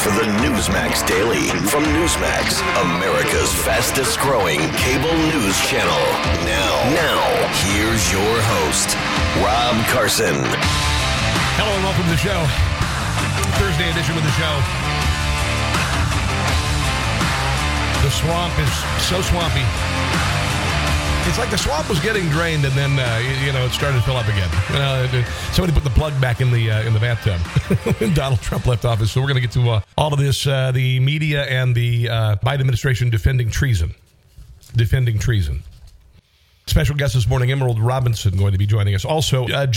For the Newsmax Daily from Newsmax, America's fastest growing cable news channel. Now, now, here's your host, Rob Carson. Hello and welcome to the show. Thursday edition of the show. The swamp is so swampy. It's like the swamp was getting drained, and then uh, you, you know it started to fill up again. Uh, somebody put the plug back in the uh, in the bathtub Donald Trump left office. So we're going to get to uh, all of this: uh, the media and the uh, Biden administration defending treason, defending treason. Special guest this morning, Emerald Robinson, going to be joining us. Also, uh,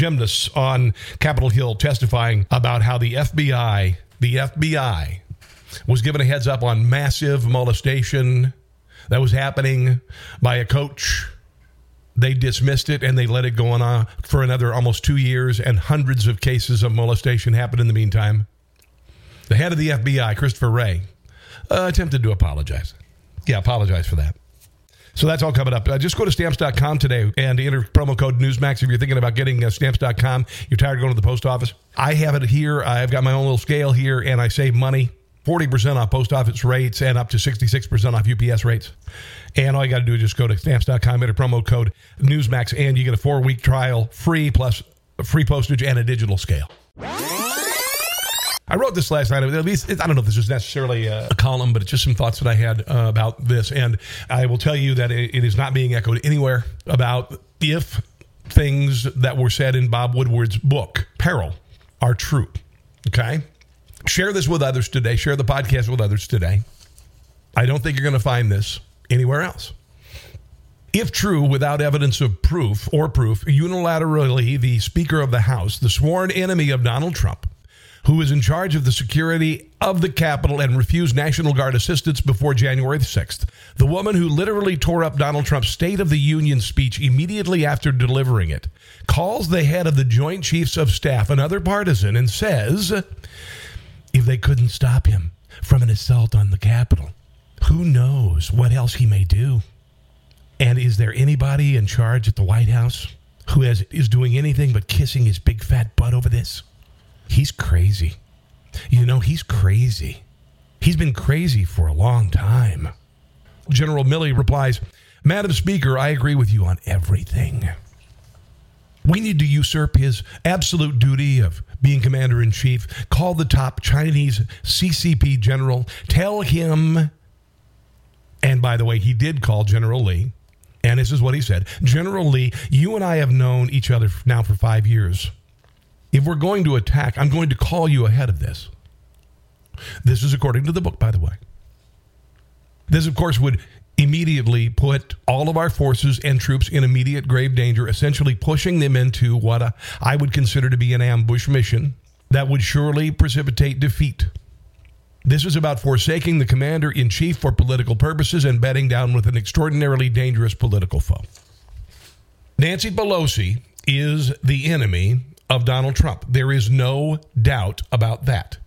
on Capitol Hill testifying about how the FBI, the FBI, was given a heads up on massive molestation that was happening by a coach. They dismissed it and they let it go on for another almost two years, and hundreds of cases of molestation happened in the meantime. The head of the FBI, Christopher Wray, uh, attempted to apologize. Yeah, apologize for that. So that's all coming up. Uh, just go to stamps.com today and enter promo code Newsmax if you're thinking about getting uh, stamps.com. You're tired of going to the post office. I have it here. I've got my own little scale here and I save money 40% off post office rates and up to 66% off UPS rates. And all you got to do is just go to stamps.com, enter promo code Newsmax, and you get a four week trial free plus free postage and a digital scale. I wrote this last night. At least I don't know if this is necessarily a, column, but it's just some thoughts that I had uh, about this. And I will tell you that it, it is not being echoed anywhere about if things that were said in Bob Woodward's book, Peril, are true. Okay. Share this with others today. Share the podcast with others today. I don't think you're going to find this anywhere else. If true, without evidence of proof or proof, unilaterally, the Speaker of the House, the sworn enemy of Donald Trump, who is in charge of the security of the Capitol and refused National Guard assistance before January 6th. The woman who literally tore up Donald Trump's State of the Union speech immediately after delivering it calls the head of the Joint Chiefs of Staff another partisan and says if they couldn't stop him from an assault on the Capitol, who knows what else he may do? And is there anybody in charge at the White House who has, is doing anything but kissing his big fat butt over this? He's crazy. You know, he's crazy. He's been crazy for a long time. General Milley replies, Madam Speaker, I agree with you on everything. We need to usurp his absolute duty of being commander in chief. Call the top Chinese CCP general. Tell him, and by the way, he did call General Lee, and this is what he said General Lee, you and I have known each other now for five years. If we're going to attack, I'm going to call you ahead of this. This is according to the book, by the way. This, of course, would immediately put all of our forces and troops in immediate grave danger, essentially pushing them into what I would consider to be an ambush mission that would surely precipitate defeat. This is about forsaking the commander in chief for political purposes and bedding down with an extraordinarily dangerous political foe. Nancy Pelosi is the enemy of Donald Trump. There is no doubt about that.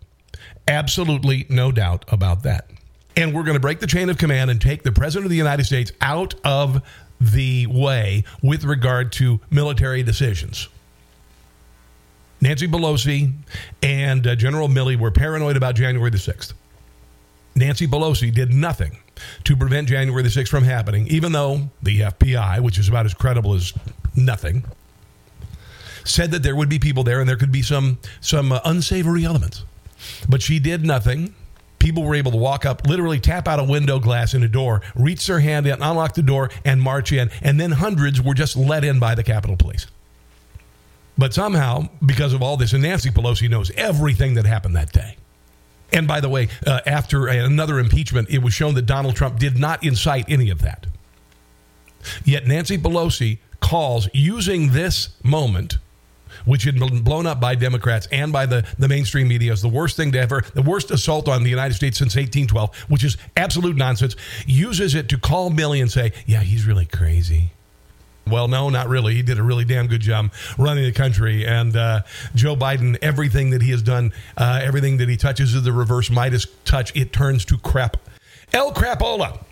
Absolutely no doubt about that. And we're going to break the chain of command and take the President of the United States out of the way with regard to military decisions. Nancy Pelosi and uh, General Milley were paranoid about January the 6th. Nancy Pelosi did nothing to prevent January the 6th from happening, even though the FBI, which is about as credible as nothing, said that there would be people there and there could be some some uh, unsavory elements. But she did nothing. People were able to walk up, literally tap out a window glass in a door, reach their hand in, unlock the door, and march in. And then hundreds were just let in by the Capitol Police. But somehow, because of all this, and Nancy Pelosi knows everything that happened that day. And by the way, uh, after another impeachment, it was shown that Donald Trump did not incite any of that. Yet Nancy Pelosi calls using this moment which had been blown up by Democrats and by the, the mainstream media as the worst thing to ever, the worst assault on the United States since 1812, which is absolute nonsense, uses it to call Milley and say, yeah, he's really crazy. Well, no, not really. He did a really damn good job running the country. And uh, Joe Biden, everything that he has done, uh, everything that he touches is the reverse Midas touch. It turns to crap. El Crapola.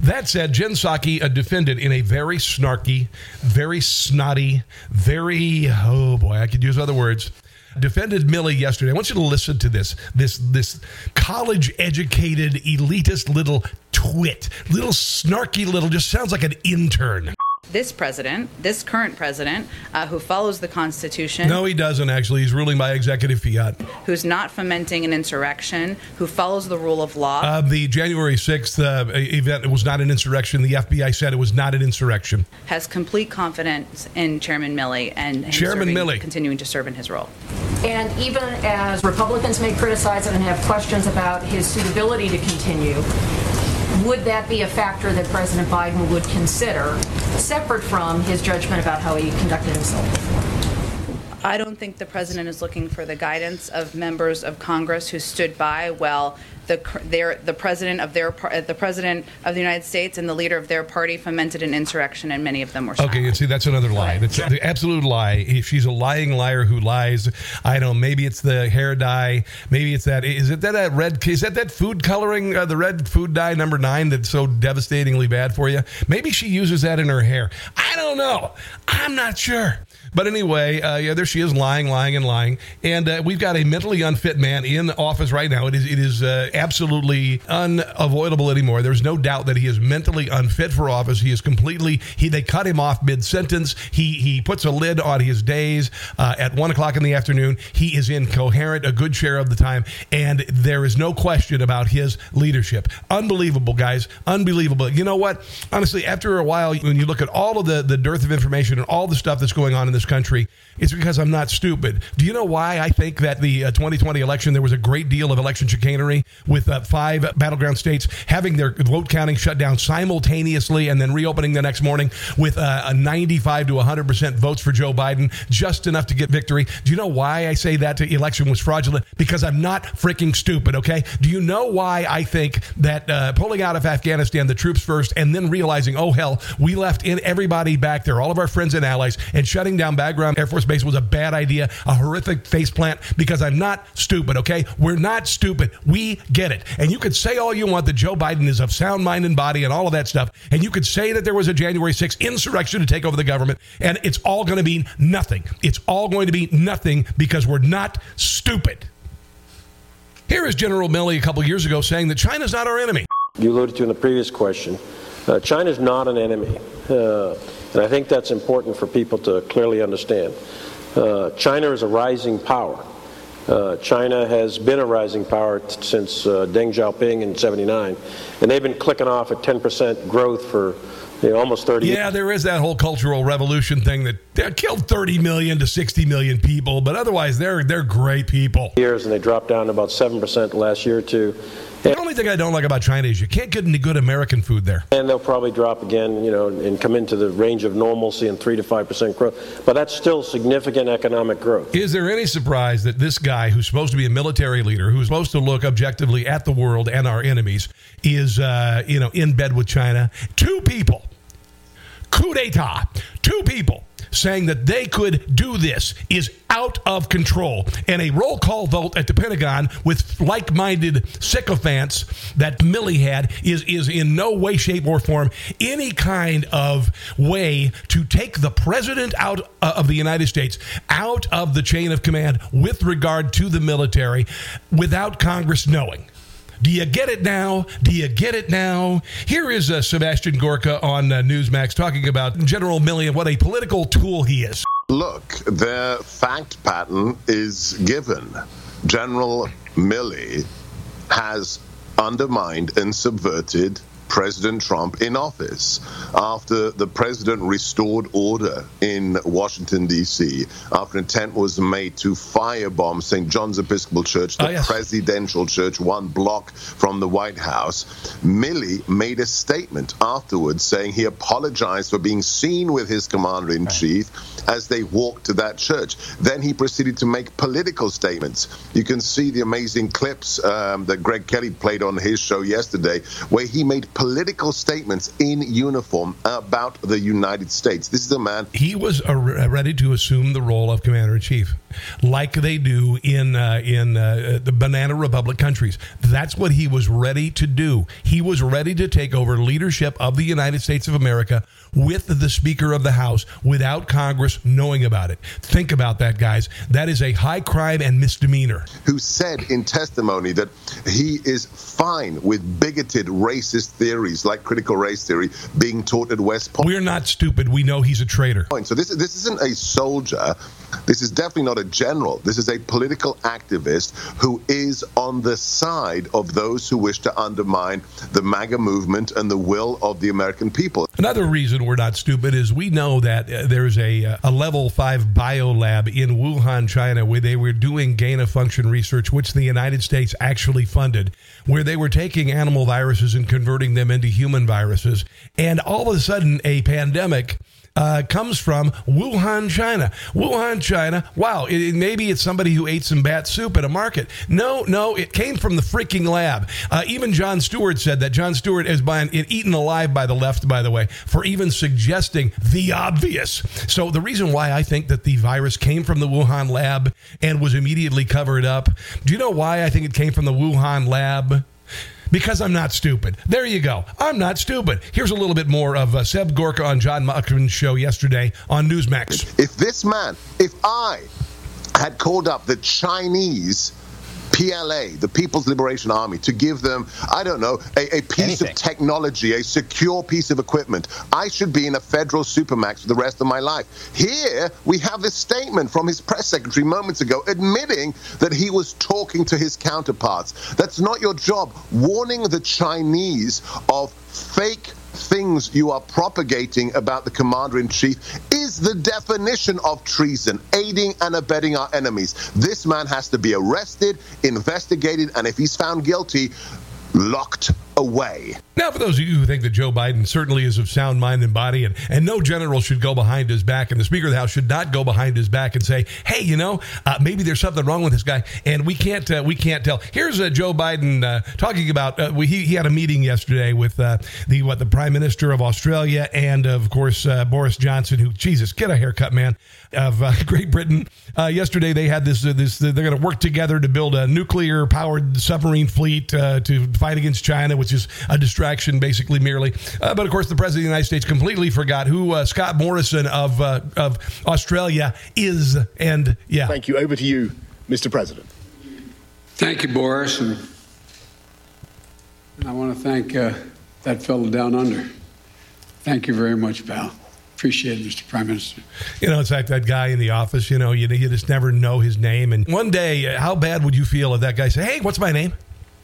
That said, Jen Psaki uh, defended in a very snarky, very snotty, very, oh boy, I could use other words, defended Milley yesterday. I want you to listen to this this this college educated elitist little twit, little snarky little just sounds like an intern this president, this current president, uh, who follows the Constitution. No, he doesn't actually. He's ruling by executive fiat. Who's not fomenting an insurrection, who follows the rule of law. Uh, the January 6th uh, event it was not an insurrection. The FBI said it was not an insurrection. Has complete confidence in Chairman Milley and Chairman serving, Milley continuing to serve in his role. And even as Republicans may criticize it and have questions about his suitability to continue, would that be a factor that President Biden would consider, separate from his judgment about how he conducted himself? I don't think the president is looking for the guidance of members of Congress who stood by while the their the president of their the president of the United States and the leader of their party fomented an insurrection, and many of them were. Okay, you see, that's another lie. That's the absolute lie. If she's a lying liar who lies, I don't. know, Maybe it's the hair dye. Maybe it's that. Is it that, that red? Is that that food coloring? Uh, the red food dye number nine that's so devastatingly bad for you. Maybe she uses that in her hair. I don't know. I'm not sure. But anyway, uh, yeah, there she is, lying, lying, and lying. And uh, we've got a mentally unfit man in office right now. It is, it is uh, absolutely unavoidable anymore. There's no doubt that he is mentally unfit for office. He is completely. He they cut him off mid sentence. He he puts a lid on his days uh, at one o'clock in the afternoon. He is incoherent a good share of the time, and there is no question about his leadership. Unbelievable, guys. Unbelievable. You know what? Honestly, after a while, when you look at all of the the dearth of information and all the stuff that's going on in this country, it's because I'm not stupid. Do you know why I think that the uh, 2020 election, there was a great deal of election chicanery with uh, five battleground states having their vote counting shut down simultaneously and then reopening the next morning with uh, a 95 to 100% votes for Joe Biden, just enough to get victory? Do you know why I say that the election was fraudulent? Because I'm not freaking stupid, okay? Do you know why I think that uh, pulling out of Afghanistan, the troops first, and then realizing, oh, hell, we left in everybody back there, all of our friends and allies, and shutting down Bagram Air Force Base was a bad idea, a horrific faceplant, because I'm not stupid, okay? We're not stupid. We get it. And you could say all you want that Joe Biden is of sound mind and body and all of that stuff. And you could say that there was a January 6th insurrection to take over the government. And it's all going to mean nothing. It's all going to be nothing because we're not stupid. Here is General Milley a couple years ago saying that China's not our enemy. You alluded to in the previous question. Uh, China's not an enemy. Uh, and I think that's important for people to clearly understand. Uh, China is a rising power. Uh, China has been a rising power t- since uh, Deng Xiaoping in 79, and they've been clicking off at 10% growth for you know, almost 30 years. yeah, years. there is that whole cultural revolution thing that killed 30 million to 60 million people, but otherwise they're they're great people. Years and they dropped down about 7% last year or two. The only thing I don't like about China is you can't get any good American food there. And they'll probably drop again, you know, and come into the range of normalcy and 3 to 5% growth. But that's still significant economic growth. Is there any surprise that this guy who's supposed to be a military leader, who's supposed to look objectively at the world and our enemies, is, uh, you know, in bed with China? Two people, coup d'etat, two people saying that they could do this is out of control. And a roll call vote at the Pentagon with like minded sycophants that Milley had is, is in no way, shape, or form any kind of way to take the president out uh, of the United States out of the chain of command with regard to the military without Congress knowing. Do you get it now? Do you get it now? Here is uh, Sebastian Gorka on uh, Newsmax talking about General Milley and what a political tool he is. Look, the fact pattern is given. General Milley has undermined and subverted President Trump in office. After the president restored order in Washington, D.C., after intent was made to firebomb St. John's Episcopal Church, the Oh, yes. presidential church, one block from the White House, Milley made a statement afterwards saying he apologized for being seen with his commander in chief as they walked to that church. Then he proceeded to make political statements. You can see the amazing clips um, that Greg Kelly played on his show yesterday, where he made political statements in uniform about the United States. This is a man he was ready to assume the role of commander in chief, like they do in uh, in uh, the banana republic countries. That's what he was ready to do. He was ready to take over leadership of the United States of America with the Speaker of the House without Congress knowing about it. Think about that, guys. That is a high crime and misdemeanor. who said in testimony that he is fine with bigoted racist theories like critical race theory being taught at West Point. We're not stupid. We know he's a traitor. So this this isn't a soldier. This is definitely not a general. This is a political activist who is on the side of those who wish to undermine the MAGA movement and the will of the American people. Another reason we're not stupid is we know that uh, there's a, uh, a level five bio lab in Wuhan, China, where they were doing gain of function research, which the United States actually funded, where they were taking animal viruses and converting them into human viruses. And all of a sudden, a pandemic uh, comes from Wuhan, China. Wuhan, China. Wow, it, it- maybe it's somebody who ate some bat soup at a market. No, no, it came from the freaking lab. Uh, even Jon Stewart said that. Jon Stewart is by, eaten alive by the left, by the way, for even suggesting the obvious. So the reason why I think that the virus came from the Wuhan lab and was immediately covered up. Do you know why I think it came from the Wuhan lab? Because I'm not stupid. There you go. I'm not stupid. Here's a little bit more of uh, Seb Gorka on John Bachman's show yesterday on Newsmax. If this man, if I had called up the Chinese PLA, the People's Liberation Army, to give them, I don't know, a, a piece Anything. of technology, a secure piece of equipment, I should be in a federal supermax for the rest of my life. Here, we have this statement from his press secretary moments ago admitting that he was talking to his counterparts. That's not your job. Warning the Chinese of fake things you are propagating about the commander in chief is the definition of treason, aiding and abetting our enemies. This man has to be arrested, investigated, and if he's found guilty, locked away. Now, for those of you who think that Joe Biden certainly is of sound mind and body, and, and no general should go behind his back, and the Speaker of the House should not go behind his back and say, "Hey, you know, uh, maybe there's something wrong with this guy," and we can't uh, we can't tell. Here's uh, Joe Biden uh, talking about. Uh, we, he, he had a meeting yesterday with uh, the what the Prime Minister of Australia and of course Boris Johnson, who Jesus, get a haircut, man, of Great Britain. Yesterday they had this this they're going to work together to build a nuclear powered submarine fleet to fight against China, which is a distraction, basically merely. Uh, but of course, the president of the United States completely forgot who uh, Scott Morrison of uh, of Australia is, and yeah, Thank you. Over to you, Mr. President. Thank you, Boris. And I want to thank uh, that fellow down under. Thank you very much, pal. Appreciate it, Mr. Prime Minister. you know, it's like that guy in the office. You know, you you just never know his name. And one day, uh, how bad would you feel if that guy said, "Hey, what's my name?"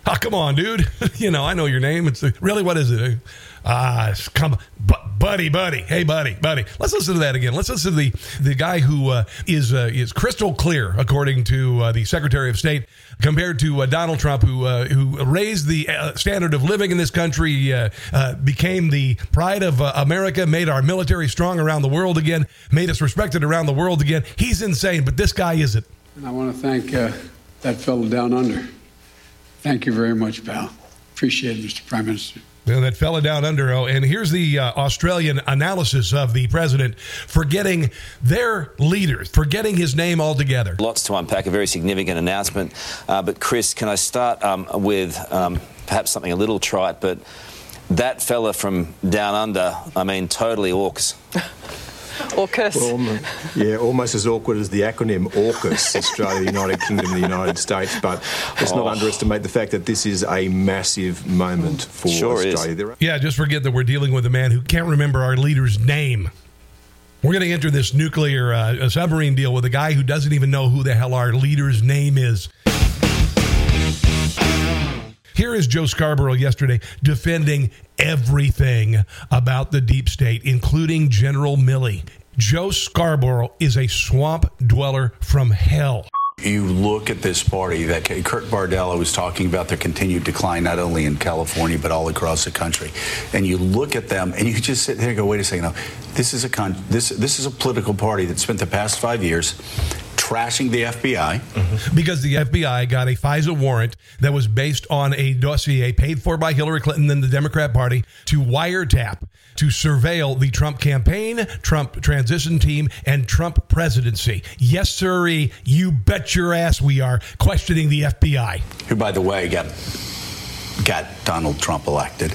Oh, come on, dude. you know, I know your name. It's uh, really what is it? Ah, it's come, bu- buddy, buddy. Hey, buddy, buddy. Let's listen to that again. Let's listen to the the guy who uh, is uh, is crystal clear, according to uh, the Secretary of State, compared to uh, Donald Trump, who uh, who raised the uh, standard of living in this country, uh, uh, became the pride of uh, America, made our military strong around the world again, made us respected around the world again. He's insane, but this guy isn't. And I want to thank uh, that fellow down under. Thank you very much, pal. Appreciate it, Mr. Prime Minister. Well, that fella down under. Oh, and here's the uh, Australian analysis of the president forgetting their leaders, forgetting his name altogether. Lots to unpack, a very significant announcement. Uh, but, Chris, can I start um, with um, perhaps something a little trite, but that fella from down under, I mean, totally orcs. AUKUS. Almo- yeah, almost as awkward as the acronym AUKUS, Australia, United Kingdom, the United States. But let's not Oh. underestimate the fact that this is a massive moment for Sure is. Australia. There are- Yeah, just forget that we're dealing with a man who can't remember our leader's name. We're going to enter this nuclear uh, submarine deal with a guy who doesn't even know who the hell our leader's name is. Here here is Joe Scarborough yesterday defending everything about the deep state, including General Milley. Joe Scarborough is a swamp dweller from hell. You look at this party that Kurt Bardella was talking about their continued decline, not only in California, but all across the country. And you look at them and you just sit there and go, wait a second, this is a, con- this, this is a political party that spent the past five years trashing the FBI. Mm-hmm. Because the FBI got a FISA warrant that was based on a dossier paid for by Hillary Clinton and the Democrat Party to wiretap, to surveil the Trump campaign, Trump transition team, and Trump presidency. Yes, sirree, you bet your ass we are questioning the FBI. Who, by the way, got got Donald Trump elected.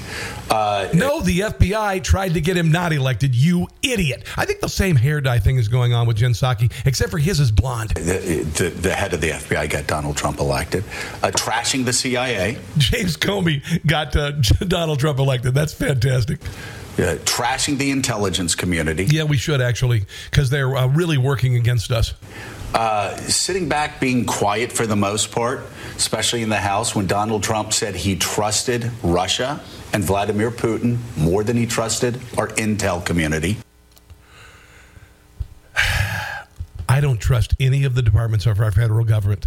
Uh, no, the FBI tried to get him not elected. You idiot! I think the same hair dye thing is going on with Jen Psaki, except for his is blonde. The, the, the head of the FBI got Donald Trump elected, uh, trashing the CIA. James Comey got uh, Donald Trump elected. That's fantastic. Uh, trashing the intelligence community. Yeah, we should actually, because they're uh, really working against us. Uh, sitting back, being quiet for the most part, especially in the House, when Donald Trump said he trusted Russia and Vladimir Putin more than he trusted our intel community. I don't trust any of the departments of our federal government.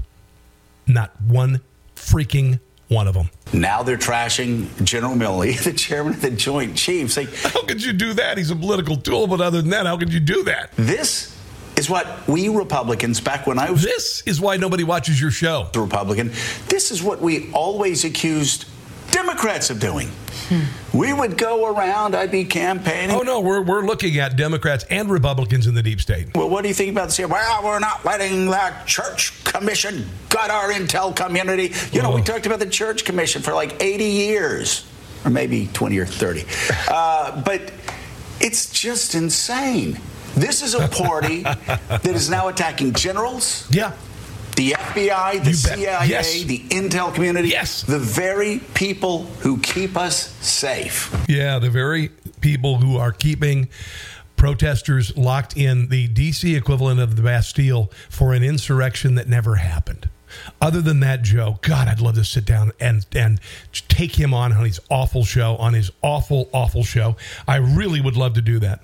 Not one freaking one of them. Now they're trashing General Milley, the chairman of the Joint Chiefs. Like, how could you do that? He's a political tool, but other than that, how could you do that? This is what we Republicans, back when I was. This is why nobody watches your show. The Republican. This is what we always accused Democrats are doing. Hmm. We would go around, I'd be campaigning. Oh, no, we're, we're looking at Democrats and Republicans in the deep state. Well, what do you think about this? Well, we're not letting the Church Commission gut our intel community. You know, we talked about the Church Commission for like 80 years, or maybe 20 or 30. Uh, but it's just insane. This is a party that is now attacking generals. Yeah. The FBI, the CIA, yes. the intel community. Yes. The very people who keep us safe. Yeah, the very people who are keeping protesters locked in the DC equivalent of the Bastille for an insurrection that never happened. Other than that, Joe, God, I'd love to sit down and and take him on on his awful show, on his awful, awful show. I really would love to do that.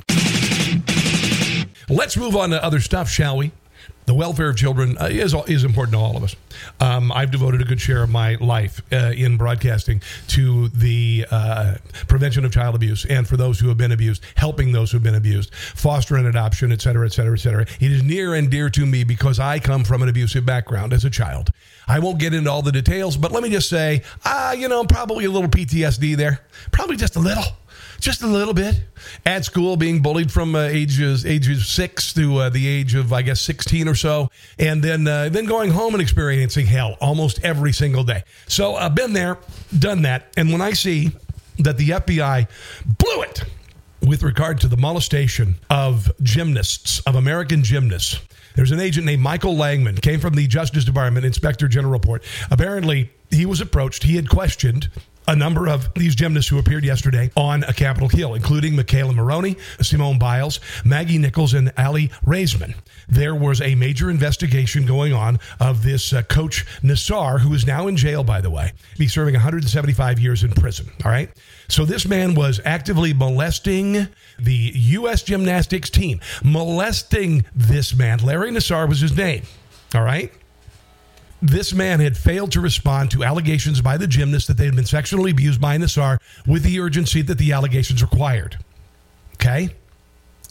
Let's move on to other stuff, shall we? The welfare of children uh, is is important to all of us. Um, I've devoted a good share of my life uh, in broadcasting to the uh, prevention of child abuse, and for those who have been abused, helping those who have been abused, foster and adoption, et cetera, et cetera, et cetera. It is near and dear to me because I come from an abusive background as a child. I won't get into all the details, but let me just say, ah, you know, probably a little PTSD there, probably just a little just a little bit at school, being bullied from uh, ages ages six to uh, the age of I guess sixteen or so, and then uh, then going home and experiencing hell almost every single day. So I've been there, done that, and when I see that the FBI blew it with regard to the molestation of gymnasts of American gymnasts. There's an agent named Michael Langeman, came from the Justice Department Inspector General report. Apparently, he was approached. He had questioned a number of these gymnasts who appeared yesterday on a Capitol Hill, including McKayla Maroney, Simone Biles, Maggie Nichols, and Aly Raisman. There was a major investigation going on of this uh, coach Nassar, who is now in jail, by the way, be serving 175 years in prison. All right. So this man was actively molesting the U.S. gymnastics team, molesting this man. Larry Nassar was his name. All right this man had failed to respond to allegations by the gymnast that they had been sexually abused by Nassar with the urgency that the allegations required. Okay?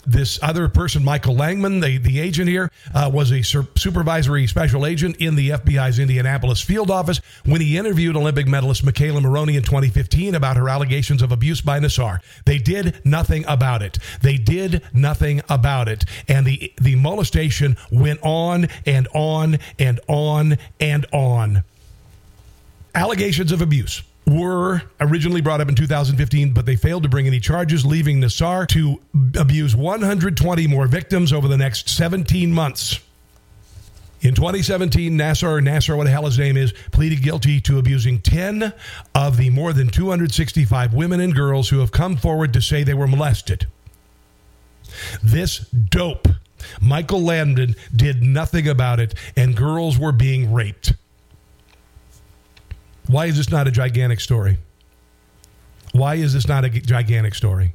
This other person, Michael Langeman, the, the agent here, uh, was a sur- supervisory special agent in the FBI's Indianapolis field office when he interviewed Olympic medalist McKayla Maroney in 2015 about her allegations of abuse by Nassar. They did nothing about it. They did nothing about it. And the, the molestation went on and on and on and on. Allegations of abuse were originally brought up in 2015, but they failed to bring any charges, leaving Nassar to abuse 120 more victims over the next 17 months. In 2017, Nassar, Nassar, what the hell his name is, pleaded guilty to abusing 10 of the more than 265 women and girls who have come forward to say they were molested. This dope, Michael Landon, did nothing about it, and girls were being raped. Why is this not a gigantic story? Why is this not a gigantic story?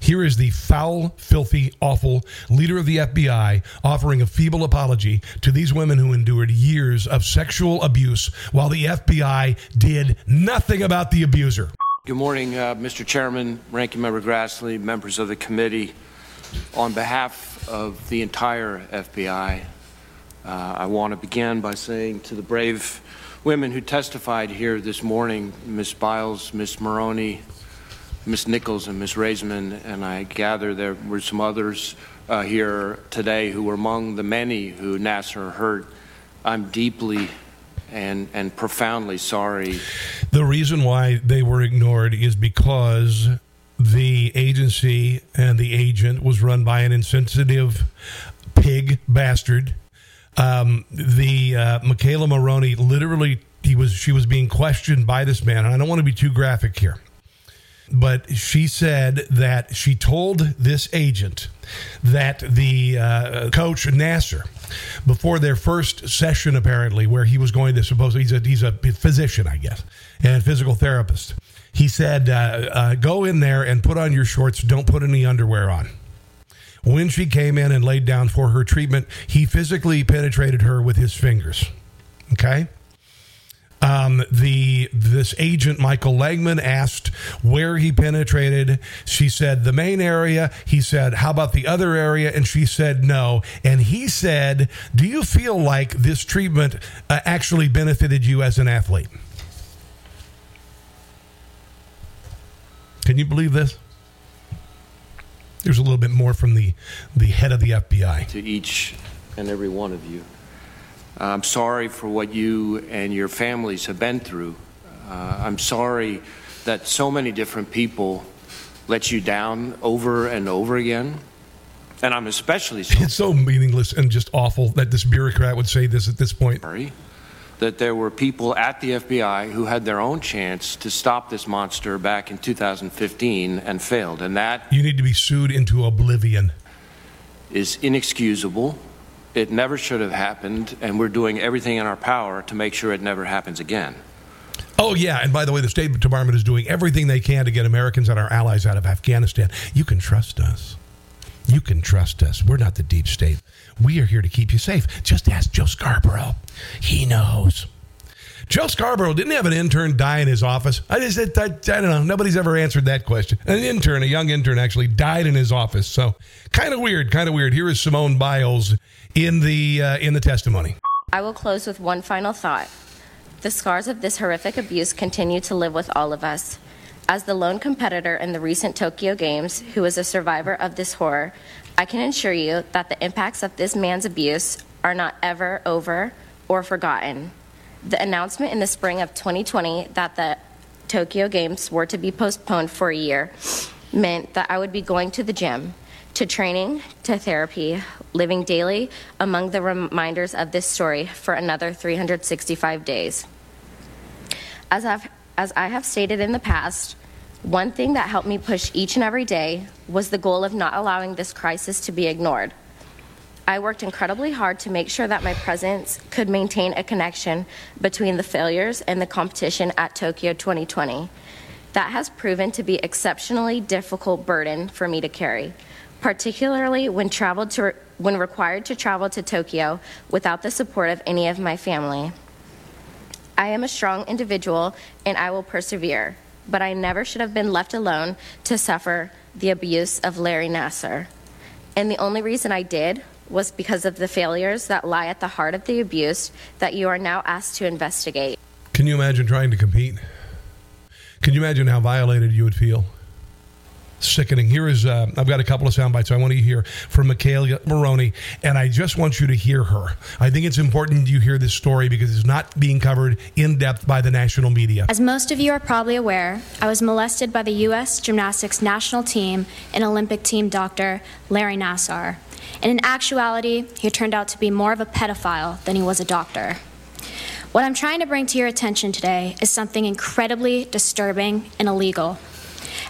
Here is the foul, filthy, awful leader of the FBI offering a feeble apology to these women who endured years of sexual abuse while the FBI did nothing about the abuser. Good morning, uh, Mr. Chairman, Ranking Member Grassley, members of the committee. On behalf of the entire FBI, uh, I want to begin by saying to the brave women who testified here this morning, Ms. Biles, Ms. Maroney, Ms. Nichols and Ms. Raisman, and I gather there were some others uh, here today who were among the many who Nassar hurt. I'm deeply and, and profoundly sorry. The reason why they were ignored is because the agency and the agent was run by an insensitive pig bastard. Um, the uh, McKayla Maroney literally he was she was being questioned by this man, and I don't want to be too graphic here but she said that she told this agent that the uh, coach Nassar, before their first session, apparently, where he was going to suppose he's a he's a physician, I guess, and physical therapist. He said, uh, uh, "Go in there and put on your shorts. Don't put any underwear on." When she came in and laid down for her treatment, he physically penetrated her with his fingers. Okay. Um, the this agent Michael Langeman asked where he penetrated. She said the main area. He said, "How about the other area?" And she said no. And he said, "Do you feel like this treatment uh, actually benefited you as an athlete?" Can you believe this? There's a little bit more from the the head of the FBI. To each and every one of you. I'm sorry for what you and your families have been through. Uh, I'm sorry that so many different people let you down over and over again. And I'm especially sorry. It's so meaningless and just awful that this bureaucrat would say this at this point. Sorry that there were people at the FBI who had their own chance to stop this monster back in 2015 and failed. And that. You need to be sued into oblivion. Is inexcusable it never should have happened, and we're doing everything in our power to make sure it never happens again. Oh, yeah. And by the way, the State Department is doing everything they can to get Americans and our allies out of Afghanistan. You can trust us. You can trust us. We're not the deep state. We are here to keep you safe. Just ask Joe Scarborough. He knows. Joe Scarborough didn't have an intern die in his office. I just, I, I, don't know. Nobody's ever answered that question. An intern, a young intern, actually died in his office. So kind of weird, kind of weird. Here is Simone Biles in the uh, in the testimony. I will close with one final thought. The scars of this horrific abuse continue to live with all of us. As the lone competitor in the recent Tokyo Games who was a survivor of this horror, I can assure you that the impacts of this man's abuse are not ever over or forgotten. The announcement in the spring of 2020 that the Tokyo Games were to be postponed for a year meant that I would be going to the gym, to training, to therapy, living daily among the reminders of this story for another 365 days. As, I've, as I have stated in the past, one thing that helped me push each and every day was the goal of not allowing this crisis to be ignored. I worked incredibly hard to make sure that my presence could maintain a connection between the failures and the competition at Tokyo 2020. That has proven to be an exceptionally difficult burden for me to carry particularly when traveled to when required to travel to Tokyo without the support of any of my family. I am a strong individual and I will persevere, but I never should have been left alone to suffer the abuse of Larry Nassar. And the only reason I did was because of the failures that lie at the heart of the abuse that you are now asked to investigate. Can you imagine trying to compete? Can you imagine how violated you would feel? Sickening. Here is, uh, I've got a couple of sound bites I want to hear from McKayla Maroney, and I just want you to hear her. I think it's important you hear this story because it's not being covered in depth by the national media. As most of you are probably aware, I was molested by the U.S. gymnastics national team and Olympic team doctor Larry Nassar. And in actuality, he turned out to be more of a pedophile than he was a doctor. What I'm trying to bring to your attention today is something incredibly disturbing and illegal.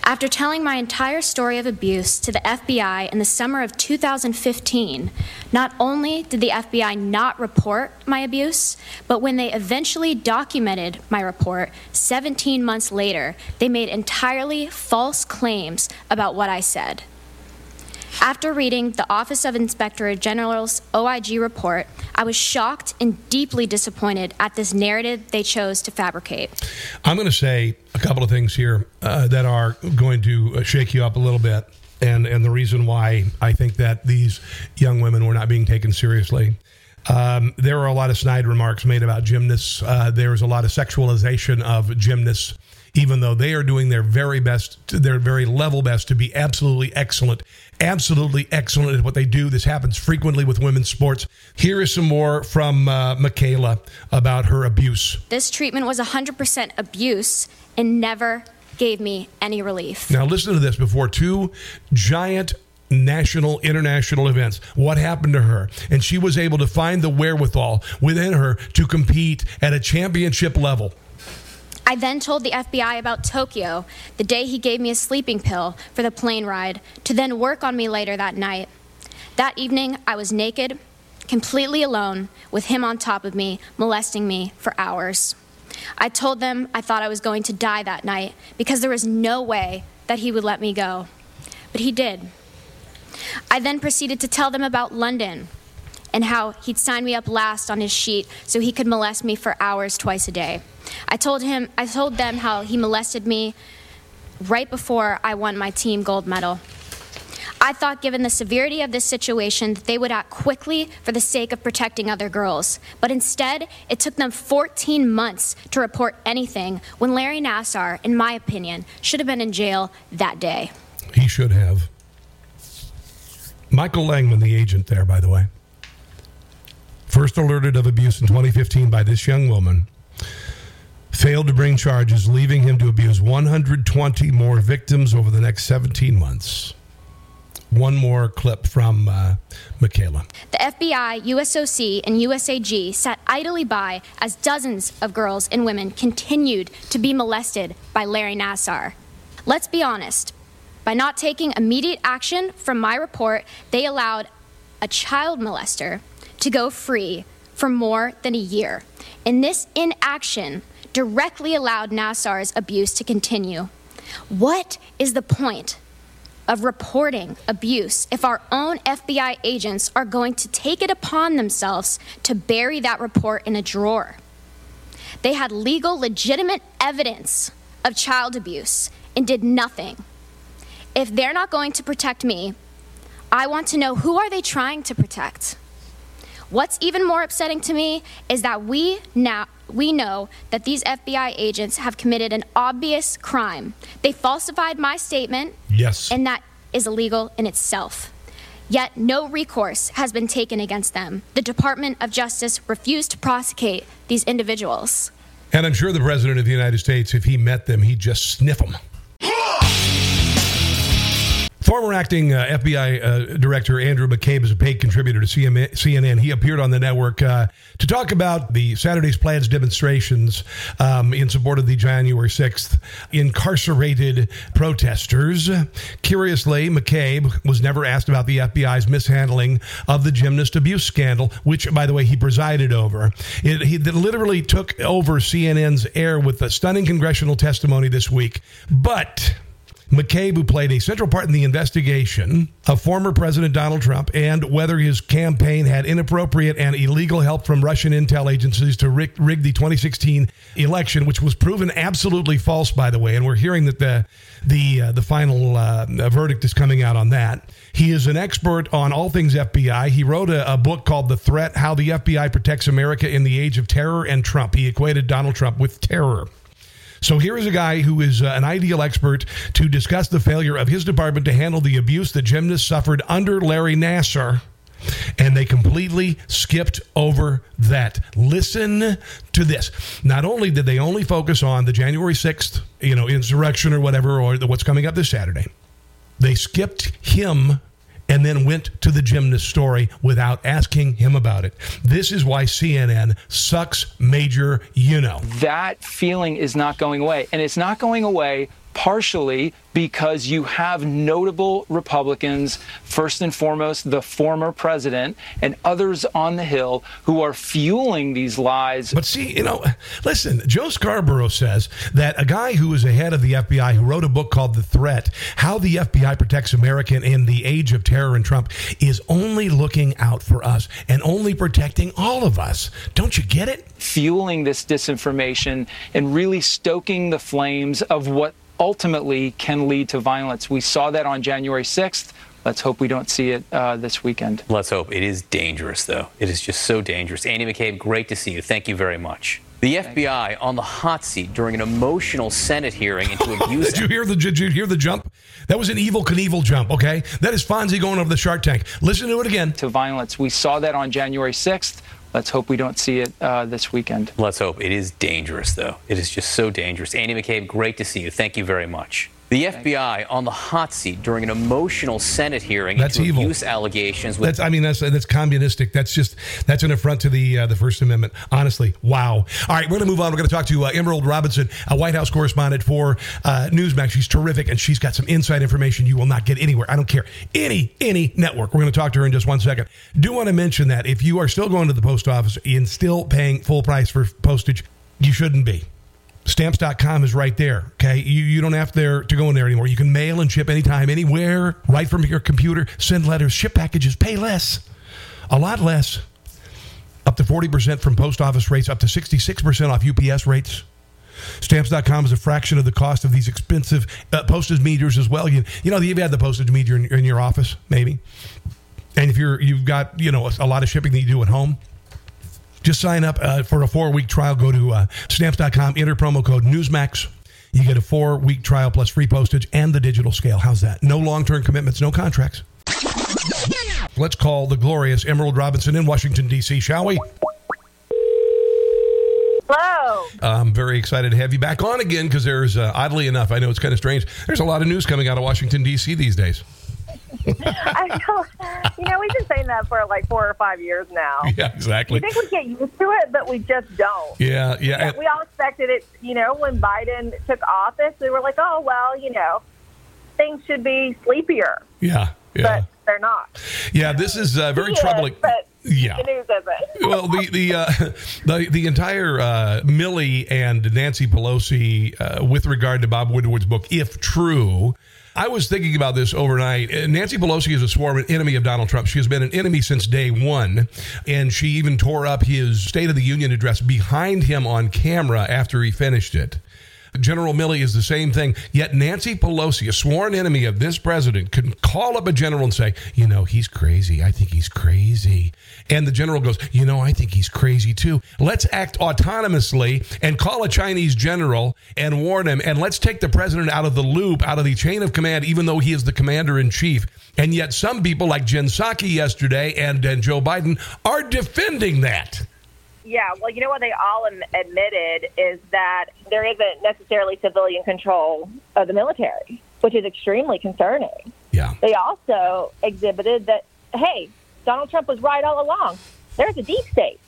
After telling my entire story of abuse to the FBI in the summer of 2015, not only did the FBI not report my abuse, but when they eventually documented my report 17 months later, they made entirely false claims about what I said. After reading the Office of Inspector General's OIG report, I was shocked and deeply disappointed at this narrative they chose to fabricate. I'm going to say a couple of things here uh, that are going to uh, shake you up a little bit. And, and the reason why I think that these young women were not being taken seriously. Um, there were a lot of snide remarks made about gymnasts. Uh, there was a lot of sexualization of gymnasts even though they are doing their very best, their very level best to be absolutely excellent, absolutely excellent at what they do. This happens frequently with women's sports. Here is some more from uh, McKayla about her abuse. This treatment was 100% abuse and never gave me any relief. Now, listen to this before two giant national, international events. What happened to her? And she was able to find the wherewithal within her to compete at a championship level. I then told the FBI about Tokyo the day he gave me a sleeping pill for the plane ride to then work on me later that night. That evening, I was naked, completely alone, with him on top of me, molesting me for hours. I told them I thought I was going to die that night because there was no way that he would let me go. But he did. I then proceeded to tell them about London and how he'd sign me up last on his sheet so he could molest me for hours twice a day. I told him I told them how he molested me right before I won my team gold medal. I thought, given the severity of this situation, that they would act quickly for the sake of protecting other girls. But instead, it took them 14 months to report anything when Larry Nassar, in my opinion, should have been in jail that day. He should have. Michael Langeman, the agent there, by the way, first alerted of abuse in 2015 by this young woman failed to bring charges, leaving him to abuse 120 more victims over the next 17 months. One more clip from uh, McKayla. The FBI, USOC, and USAG sat idly by as dozens of girls and women continued to be molested by Larry Nassar. Let's be honest. By not taking immediate action from my report, they allowed a child molester to go free for more than a year. And this inaction directly allowed Nassar's abuse to continue. What is the point of reporting abuse if our own FBI agents are going to take it upon themselves to bury that report in a drawer? They had legal, legitimate evidence of child abuse and did nothing. If they're not going to protect me, I want to know who are they trying to protect? What's even more upsetting to me is that we now we know that these FBI agents have committed an obvious crime. They falsified my statement. Yes. And that is illegal in itself. Yet no recourse has been taken against them. The Department of Justice refused to prosecute these individuals. And I'm sure the President of the United States, if he met them, he'd just sniff them. Former acting uh, FBI uh, Director Andrew McCabe is a paid contributor to CNN. He appeared on the network uh, to talk about the Saturday's Pledge demonstrations um, in support of the January 6th incarcerated protesters. Curiously, McCabe was never asked about the FBI's mishandling of the gymnast abuse scandal, which, by the way, he presided over. It, he literally took over CNN's air with a stunning congressional testimony this week. But McCabe, who played a central part in the investigation of former President Donald Trump and whether his campaign had inappropriate and illegal help from Russian intel agencies to rig, rig the 2016 election, which was proven absolutely false, by the way. And we're hearing that the the uh, the final uh, verdict is coming out on that. He is an expert on all things FBI. He wrote a, a, book called The Threat How the FBI Protects America in the Age of Terror and Trump. He equated Donald Trump with terror. So here is a guy who is uh, an ideal expert to discuss the failure of his department to handle the abuse the gymnasts suffered under Larry Nassar. And they completely skipped over that. Listen to this. Not only did they only focus on the January 6th, you know, insurrection or whatever, or the, what's coming up this Saturday, they skipped him and then went to the gymnast story without asking him about it. This is why CNN sucks major, you know. That feeling is not going away. And it's not going away partially because you have notable Republicans, first and foremost, the former president, and others on the Hill who are fueling these lies. But see, you know, listen, Joe Scarborough says that a guy who is a head of the FBI, who wrote a book called The Threat How the FBI Protects America in the Age of Terror and Trump, is only looking out for us and only protecting all of us. Don't you get it? Fueling this disinformation and really stoking the flames of what ultimately can lead to violence. We saw that on January 6th. Let's hope we don't see it uh, this weekend. Let's hope. It is dangerous, though. It is just so dangerous. Andy McCabe, great to see you. Thank you very much. The FBI on the hot seat during an emotional Senate hearing into abuse. did you hear the did you hear the jump? That was an Evel Knievel jump. Okay, that is Fonzie going over the Shark Tank. Listen to it again. To violence. We saw that on January 6th. Let's hope we don't see it uh, this weekend. Let's hope. It is dangerous, though. It is just so dangerous. Andy McCabe, great to see you. Thank you very much. The FBI on the hot seat during an emotional Senate hearing That's into evil. abuse allegations. With That's I mean that's that's communistic. That's just that's an affront to the uh, the First Amendment. Honestly, wow. All right, we're going to move on. We're going to talk to uh, Emerald Robinson, a White House correspondent for uh, Newsmax. She's terrific, and she's got some inside information you will not get anywhere. I don't care any any network. We're going to talk to her in just one second. Do want to mention that if you are still going to the post office and still paying full price for postage, you shouldn't be. Stamps.com is right there. Okay. You, you don't have there to go in there anymore. You can mail and ship anytime, anywhere, right from your computer, send letters, ship packages, pay less. A lot less. Up to 40% from post office rates, up to 66% off UPS rates. Stamps.com is a fraction of the cost of these expensive uh, postage meters as well. You, you know, you've had the postage meter in, in your office, maybe. And if you're, you've got, you know, a, a lot of shipping that you do at home, just sign up uh, for a four week trial. Go to uh, stamps.com, enter promo code Newsmax. You get a four week trial plus free postage and the digital scale. How's that? No long term commitments, no contracts. Let's call the glorious Emerald Robinson in Washington, D.C., shall we? Hello. I'm very excited to have you back on again because there's, uh, oddly enough, I know it's kind of strange, there's a lot of news coming out of Washington, D.C. these days. I know, you know, we've been saying that for like four or five years now. Yeah, exactly. We think we get used to it, but we just don't. Yeah, yeah. we all expected it. You know, when Biden took office, we were like, oh well, you know, things should be sleepier, Yeah, yeah. but they're not. Yeah, this is uh, very He is, troubling. but Yeah. the news isn't. well, the the uh, the the entire uh, Milley and Nancy Pelosi uh, with regard to Bob Woodward's book, if true. I was thinking about this overnight. Uh, Nancy Pelosi is a sworn enemy of Donald Trump. She has been an enemy since day one, and she even tore up his State of the Union address behind him on camera after he finished it. General Milley is the same thing. Yet Nancy Pelosi, a sworn enemy of this president, can call up a general and say, you know, he's crazy. I think he's crazy. And the general goes, you know, I think he's crazy too. Let's act autonomously and call a Chinese general and warn him. And let's take the president out of the loop, out of the chain of command, even though he is the commander in chief. And yet some people like Jen Psaki yesterday and, and Joe Biden are defending that. Yeah, well, you know what they all am- admitted is that there isn't necessarily civilian control of the military, which is extremely concerning. Yeah. They also exhibited that, hey, Donald Trump was right all along. There's a deep state,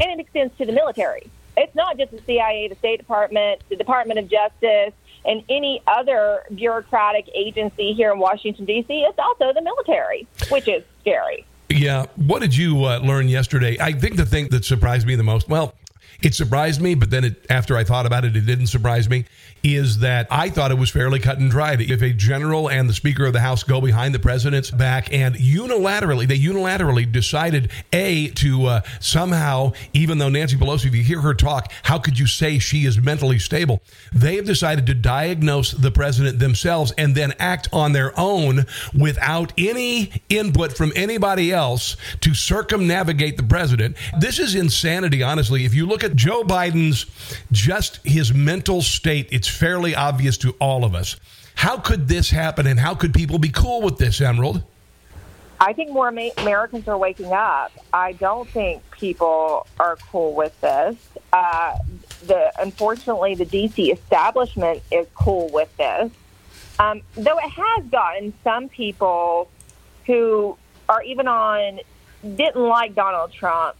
and it extends to the military. It's not just the CIA, the State Department, the Department of Justice, and any other bureaucratic agency here in Washington, D.C. It's also the military, which is scary. Yeah. What did you uh, learn yesterday? I think the thing that surprised me the most, well, it surprised me, but then it, after I thought about it, it didn't surprise me, is that I thought it was fairly cut and dried. If a general and the Speaker of the House go behind the president's back and unilaterally, they unilaterally decided, A, to uh, somehow, even though Nancy Pelosi, if you hear her talk, how could you say she is mentally stable? They have decided to diagnose the president themselves and then act on their own without any input from anybody else to circumnavigate the president. This is insanity, honestly. If you look at Joe Biden's just his mental state, it's fairly obvious to all of us. How could this happen and how could people be cool with this, Emerald? I think more Americans are waking up. I don't think people are cool with this. Uh, the unfortunately, the DC establishment is cool with this, um, though it has gotten some people who are even on didn't like Donald Trump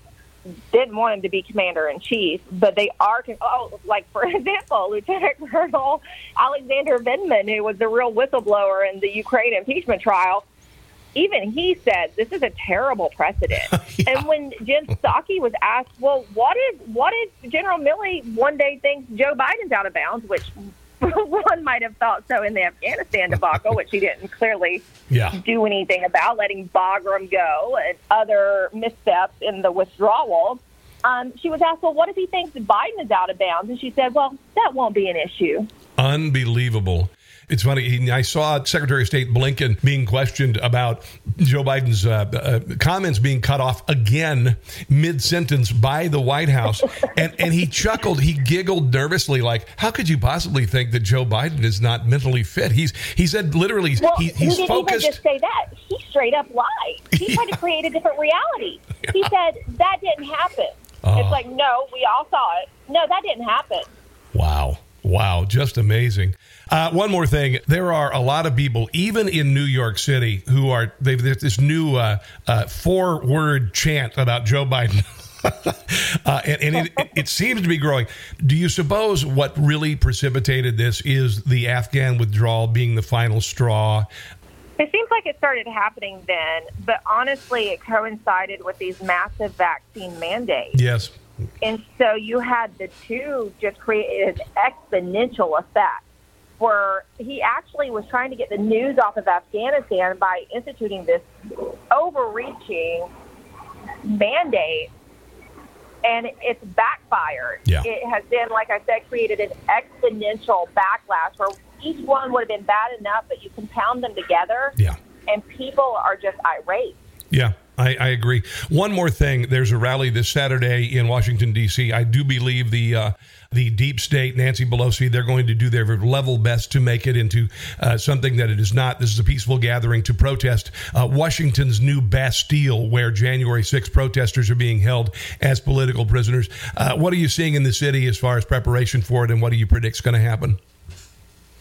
didn't want him to be commander in chief, but they are. Oh, like for example, Lieutenant Colonel Alexander Vindman, who was the real whistleblower in the Ukraine impeachment trial, even he said this is a terrible precedent. yeah. And when Jen Psaki was asked, "Well, what if what if General Milley one day thinks Joe Biden's out of bounds?" which one might have thought so in the Afghanistan debacle, which he didn't clearly yeah. do anything about, letting Bagram go and other missteps in the withdrawal. Um, she was asked, well, what if he thinks Biden is out of bounds? And she said, well, that won't be an issue. Unbelievable. It's funny. I saw Secretary of State Blinken being questioned about Joe Biden's uh, uh, comments being cut off again mid sentence by the White House, and and he chuckled. He giggled nervously, like, "How could you possibly think that Joe Biden is not mentally fit?" He's he said literally, well, he, he's he focused. Even just say that he straight up lied. He yeah. tried to create a different reality. Yeah. He said that didn't happen. Uh, it's like, no, we all saw it. No, that didn't happen. Wow. Wow, just amazing. Uh, one more thing: there are a lot of people, even in New York City, who are they've this new uh, uh, four-word chant about Joe Biden. uh, and, and it, it, seems to be growing. Do you suppose what really precipitated this is the Afghan withdrawal being the final straw? It seems like it started happening then, but honestly, it coincided with these massive vaccine mandates. Yes. And so you had the two just create an exponential effect where he actually was trying to get the news off of Afghanistan by instituting this overreaching mandate and it's backfired. Yeah. It has been, like I said, created an exponential backlash where each one would have been bad enough, but you compound them together, yeah. and people are just irate. Yeah. I, I, agree. One more thing: there's a rally this Saturday in Washington D.C. I do believe the uh, the deep state, Nancy Pelosi, they're going to do their level best to make it into uh, something that it is not. This is a peaceful gathering to protest uh, Washington's new Bastille, where January 6 protesters are being held as political prisoners. Uh, what are you seeing in the city as far as preparation for it, and what do you predict is going to happen?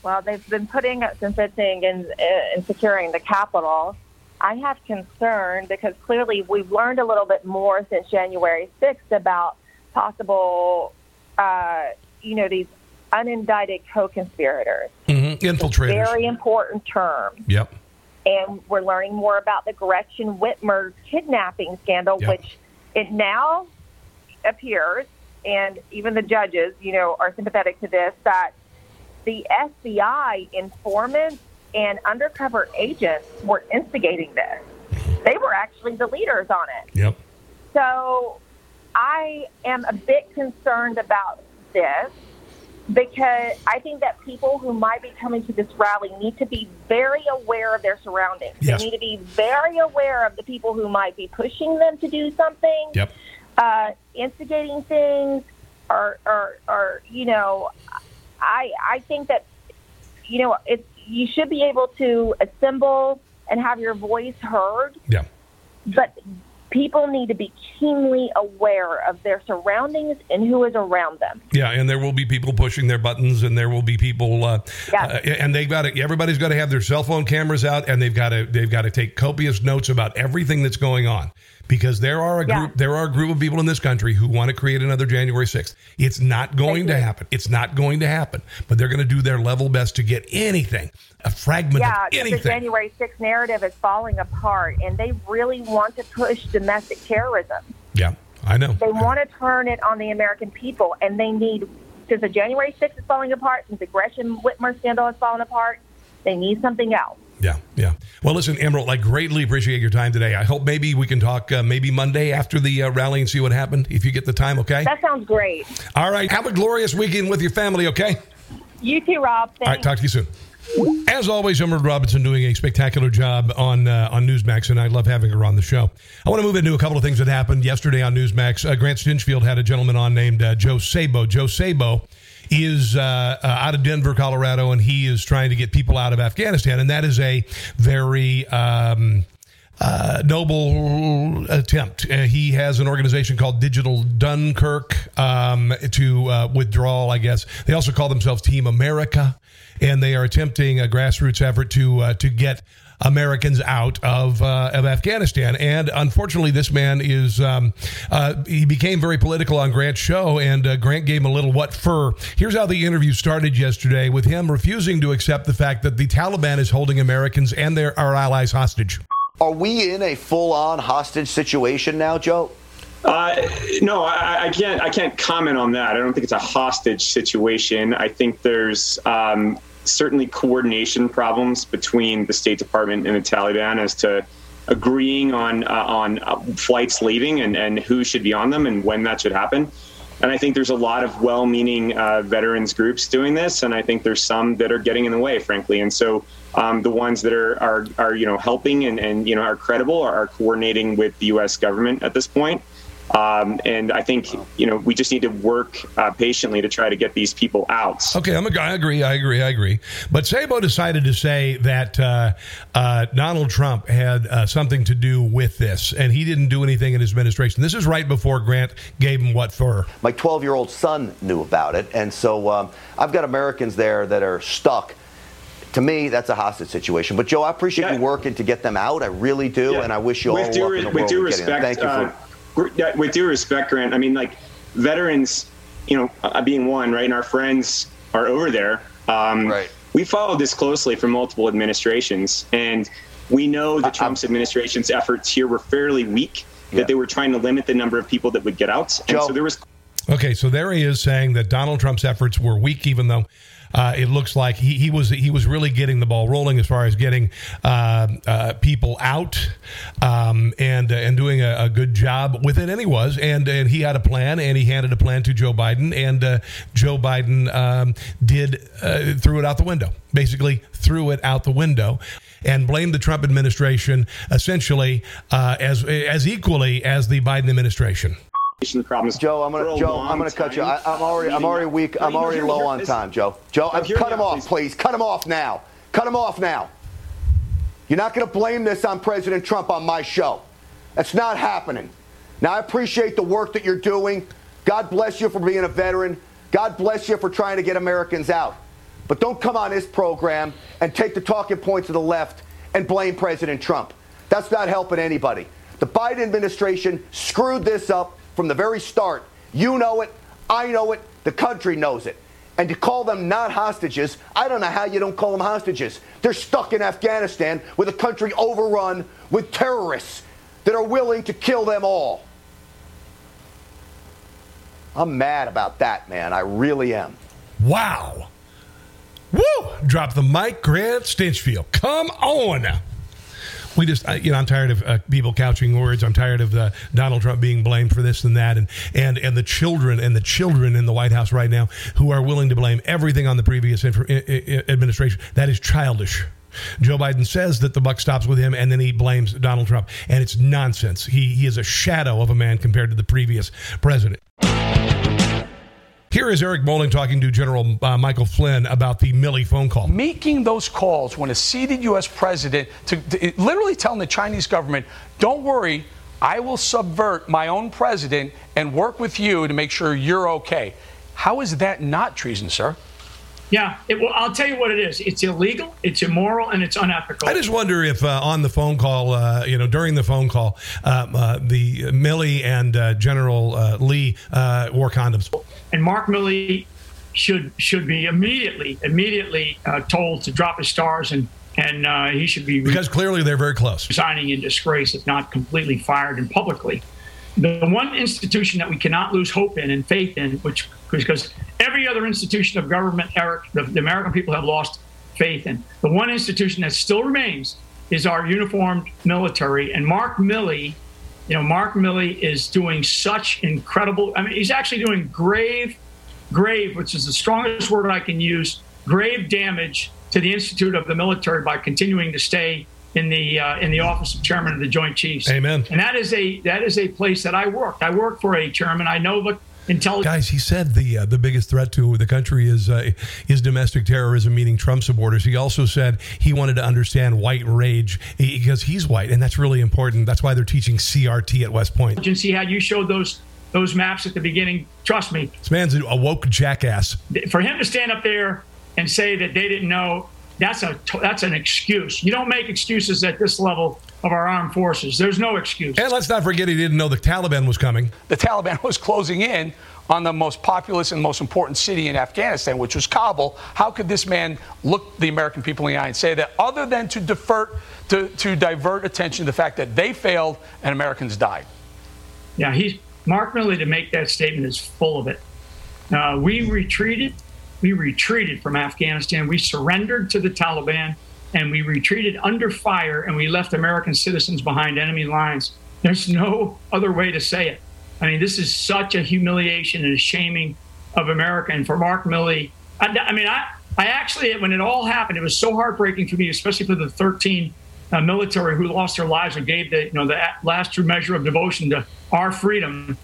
Well, they've been putting some fencing and, and securing the Capitol. I have concern because clearly we've learned a little bit more since January 6th about possible uh, you know, these unindicted co-conspirators. Mm-hmm. Infiltrators. Very important term. Yep. And we're learning more about the Gretchen Whitmer kidnapping scandal, yep. which it now appears, and even the judges, you know, are sympathetic to this, that the FBI informants and undercover agents were instigating this. They were actually the leaders on it. Yep. So I am a bit concerned about this because I think that people who might be coming to this rally need to be very aware of their surroundings. Yes. They need to be very aware of the people who might be pushing them to do something, yep. uh, instigating things, or, or, or, you know, I, I think that, you know, it's, you should be able to assemble and have your voice heard. Yeah. But people need to be keenly aware of their surroundings and who is around them. Yeah, and there will be people pushing their buttons, and there will be people, uh, yeah. uh, and they've got to. Everybody's got to have their cell phone cameras out, and they've got to. They've got to take copious notes about everything that's going on because there are a group there are a group of people in this country who want to create another January 6th. It's not going to happen. It's not going to happen. But they're going to do their level best to get anything, a fragment yeah, of the. January 6th narrative is falling apart, and they really want to push domestic terrorism. yeah, I know. They want to turn it on the American people, and they need, since the January 6th is falling apart, since the Gretchen Whitmer scandal is falling apart, they need something else. Yeah, yeah. Well, listen, Emerald, I greatly appreciate your time today. I hope maybe we can talk uh, maybe Monday after the uh, rally and see what happened if you get the time, okay? That sounds great. All right. Have a glorious weekend with your family, okay? You too, Rob. All right, talk to you soon. As always, Emerald Robinson doing a spectacular job on uh, on Newsmax, and I love having her on the show. I want to move into a couple of things that happened yesterday on Newsmax. Uh, Grant Stinchfield had a gentleman on named uh, Joe Saboe. Joe Saboe is uh, uh, out of Denver, Colorado, and he is trying to get people out of Afghanistan, and that is a very um, uh, noble attempt. Uh, he has an organization called Digital Dunkirk um, to uh, withdrawal, I guess. They also call themselves Team America, and they are attempting a grassroots effort to uh, to get Americans out of uh, of Afghanistan. And unfortunately, this man is um, uh, he became very political on Grant's show, and uh, Grant gave him a little what for. Here's how the interview started yesterday with him refusing to accept the fact that the Taliban is holding Americans and their our allies hostage. Are we in a full-on hostage situation now, Joe? Uh, no, I, I, can't. I can't comment on that. I don't think it's a hostage situation. I think there's um, certainly coordination problems between the State Department and the Taliban as to agreeing on uh, on uh, flights leaving and, and who should be on them and when that should happen. And I think there's a lot of well-meaning uh, veterans groups doing this, and I think there's some that are getting in the way, frankly. And so um, the ones that are, are, are you know helping and, and you know are credible are, are coordinating with the U.S. government at this point. Um, and I think you know we just need to work uh, patiently to try to get these people out. Okay, I'm a, I agree. I agree. I agree. But Saboe decided to say that uh, uh, Donald Trump had uh, something to do with this, and he didn't do anything in his administration. This is right before Grant gave him what for. My 12 year old son knew about it, and so um, I've got Americans there that are stuck to me, that's a hostage situation. But Joe, I appreciate yeah. you working to get them out. I really do, yeah. and I wish you with all due, luck in the with world. Due respect, Thank you for with due respect, Grant, I mean, like veterans, you know, uh, being one, right, and our friends are over there. Um, right. We followed this closely from multiple administrations, and we know the Trump's administration's efforts here were fairly weak. That Yeah. they were trying to limit the number of people that would get out, and Joe. so there was Okay, so there he is saying that Donald Trump's efforts were weak, even though uh, it looks like he, he was he was really getting the ball rolling as far as getting uh, uh, people out um, and uh, and doing a, a good job with it. And he was, and and he had a plan, and he handed a plan to Joe Biden, and uh, Joe Biden um, did uh, threw it out the window. Basically, threw it out the window. And blamed the Trump administration essentially uh, as as equally as the Biden administration. Problems. Joe, I'm gonna Joe, I'm gonna cut you. I, I'm already I'm already weak. I'm already low on time, Joe. Joe, hear cut him off, please. Cut him off now. Cut him off now. You're not gonna blame this on President Trump on my show. That's not happening. Now I appreciate the work that you're doing. God bless you for being a veteran. God bless you for trying to get Americans out. But don't come on this program and take the talking points of the left and blame President Trump. That's not helping anybody. The Biden administration screwed this up from the very start. You know it. I know it. The country knows it. And to call them not hostages, I don't know how you don't call them hostages. They're stuck in Afghanistan with a country overrun with terrorists that are willing to kill them all. I'm mad about that, man. I really am. Wow. Woo! Drop the mic, Grant Stinchfield. Come on. We just, I- you know, I'm tired of uh, people couching words. I'm tired of the Donald Trump being blamed for this and that, and and and the children and the children in the White House right now who are willing to blame everything on the previous inf- administration. That is childish. Joe Biden says that the buck stops with him, and then he blames Donald Trump, and it's nonsense. He he is a shadow of a man compared to the previous president. Here is Eric Bolling talking to General uh, Michael Flynn about the Milley phone call. making those calls when a seated U.S. president, to, to- literally telling the Chinese government, don't worry, I will subvert my own president and work with you to make sure you're okay. How is that not treason, sir? Yeah, it, well, I'll tell you what it is. It's illegal, it's immoral, and it's unethical. I just wonder if uh, on the phone call, uh, you know, during the phone call, um, uh, the Milley and uh, General uh, Lee uh, wore condoms. and Mark Milley should should be immediately immediately uh, told to drop his stars and and uh, he should be Because clearly they're very close. resigning in disgrace, if not completely fired and publicly. The one institution that we cannot lose hope in and faith in, which because every other institution of government, Eric, the, the American people have lost faith in. The one institution that still remains is our uniformed military. And Mark Milley, you know, Mark Milley is doing such incredible. I mean, he's actually doing grave, grave, which is the strongest word I can use, grave damage to the Institute of the Military by continuing to stay in the uh, in the office of chairman of the Joint Chiefs. Amen. And that is a that is a place that I worked. I work for a chairman. I know the intelligence. Guys, he said the uh, the biggest threat to the country is uh, is domestic terrorism, meaning Trump supporters. He also said he wanted to understand white rage because he's white, and that's really important. That's why they're teaching CRT at West Point. Agency had you showed those those maps at the beginning. Trust me, This man's a woke jackass. for him to stand up there and say that they didn't know that's a that's an excuse. You don't make excuses at this level of our armed forces. There's no excuse. And let's not forget he didn't know the Taliban was coming. The Taliban was closing in on the most populous and most important city in Afghanistan, which was Kabul. How could this man look the American people in the eye and say that other than to defer to, to divert attention to the fact that they failed and Americans died? Yeah, he's Mark Milley to make that statement is full of it. Uh, we retreated. We retreated from Afghanistan. We surrendered to the Taliban and we retreated under fire and we left American citizens behind enemy lines. There's no other way to say it. I mean, this is such a humiliation and a shaming of America. And for Mark Milley, I, I mean, I, I actually, when it all happened, it was so heartbreaking for me, especially for the 13 uh, military who lost their lives and gave the, you know, the last true measure of devotion to our freedom.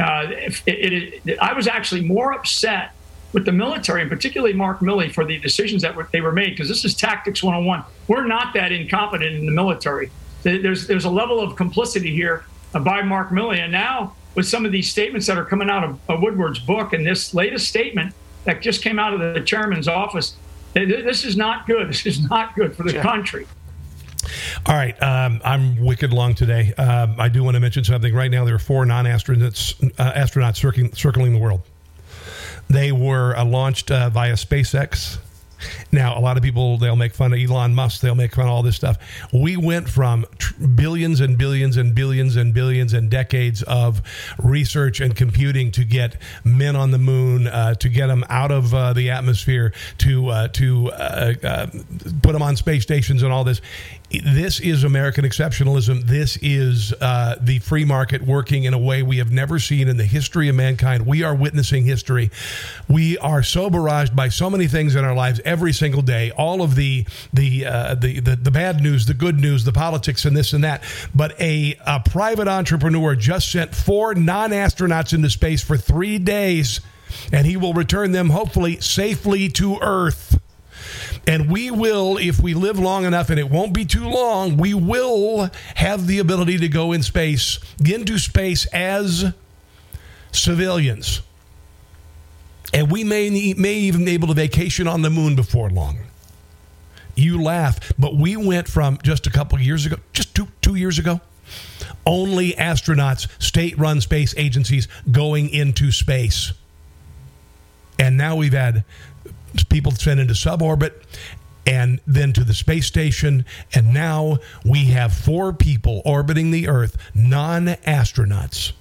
Uh, it, it, it, I was actually more upset with the military, and particularly Mark Milley, for the decisions that were, they were made, because this is tactics 101. We're not that incompetent in the military. There's there's a level of complicity here by Mark Milley, and now with some of these statements that are coming out of, of Woodward's book and this latest statement that just came out of the chairman's office, this is not good. This is not good for the yeah. country. All right, um, I'm wicked long today. Um, I do want to mention something. Right now, there are four non-astronauts uh, astronauts circling, circling the world. They were uh, launched uh, via SpaceX. Now, a lot of people they'll make fun of Elon Musk. They'll make fun of all this stuff. We went from tr- billions and billions and billions and billions and decades of research and computing to get men on the moon, uh, to get them out of uh, the atmosphere, to uh, to uh, uh, put them on space stations and all this this is American exceptionalism. This is uh, the free market working in a way we have never seen in the history of mankind. We are witnessing history. We are so barraged by so many things in our lives every single day. All of the the uh, the, the, the bad news, the good news, the politics, and this and that. But a, a private entrepreneur just sent four non-astronauts into space for three days, and he will return them hopefully safely to Earth. And we will, if we live long enough, and it won't be too long, we will have the ability to go in space, into space as civilians. And we may, may even be able to vacation on the moon before long. You laugh, but we went from just a couple years ago, just two, two years ago, only astronauts, state run space agencies going into space. And now we've had people sent into suborbit and then to the space station. And now we have four people orbiting the Earth, non astronauts.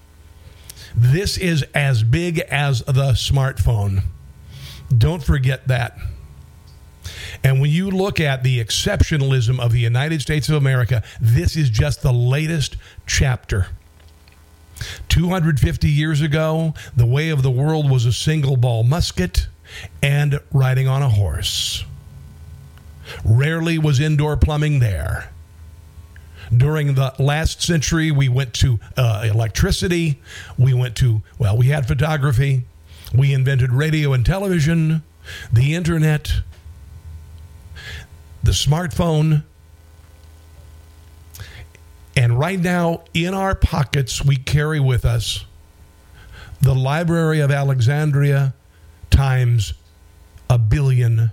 This is as big as the smartphone. Don't forget that. And when you look at the exceptionalism of the United States of America, this is just the latest chapter. 250 years ago, the way of the world was a single ball musket and riding on a horse. Rarely was indoor plumbing there. During the last century, we went to uh, electricity. We went to, well, we had photography. We invented radio and television, the internet, the smartphone. And right now, in our pockets, we carry with us the Library of Alexandria times a billion.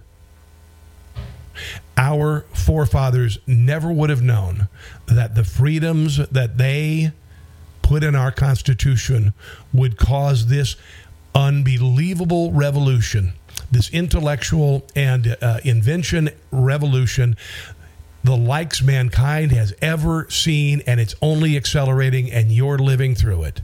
Our forefathers never would have known that the freedoms that they put in our Constitution would cause this unbelievable revolution, this intellectual and uh, invention revolution the likes mankind has ever seen, and it's only accelerating, and you're living through it.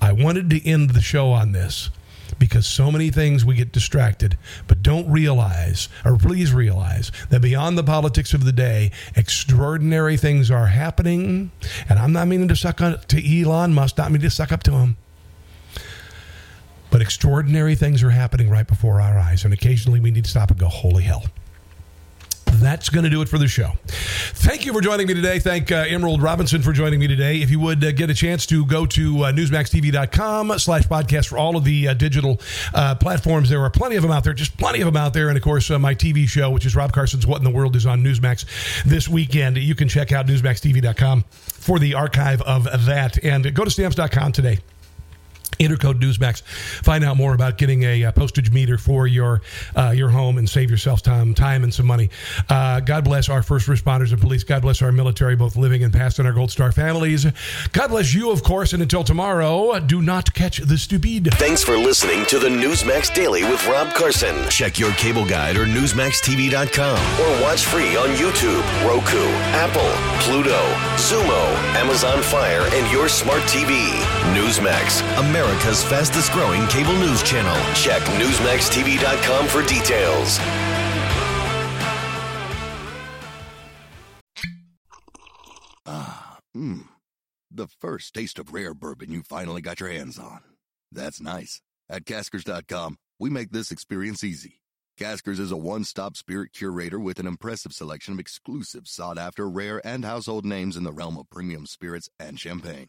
I wanted to end the show on this because so many things we get distracted, but don't realize, or please realize, that beyond the politics of the day, extraordinary things are happening. And I'm not meaning to suck up to Elon Musk, not meaning to suck up to him. But extraordinary things are happening right before our eyes, and occasionally we need to stop and go, holy hell that's going to do it for the show. Thank you for joining me today. Thank uh, Emerald Robinson for joining me today. If you would uh, get a chance to go to uh, newsmaxtv.com slash podcast for all of the uh, digital uh, platforms, there are plenty of them out there, just plenty of them out there. And of course, uh, my TV show, which is Rob Carson's What in the World is on Newsmax this weekend. You can check out newsmaxtv.com for the archive of that. And go to stamps.com today Enter code Newsmax. Find out more about getting a, a postage meter for your uh, your home and save yourself time, time and some money. Uh, God bless our first responders and police. God bless our military, both living and past, and our Gold Star families. God bless you, of course. And until tomorrow, do not catch the stupid. Thanks for listening to the Newsmax Daily with Rob Carson. Check your cable guide or NewsmaxTV.com or watch free on YouTube, Roku, Apple, Pluto, Xumo, Amazon Fire, and your smart TV. Newsmax, America's fastest growing cable news channel. Check NewsmaxTV.com for details. Ah, mmm. The first taste of rare bourbon you finally got your hands on. That's nice. At Caskers.com, we make this experience easy. Caskers is a one stop spirit curator with an impressive selection of exclusive, sought after, rare, and household names in the realm of premium spirits and champagne.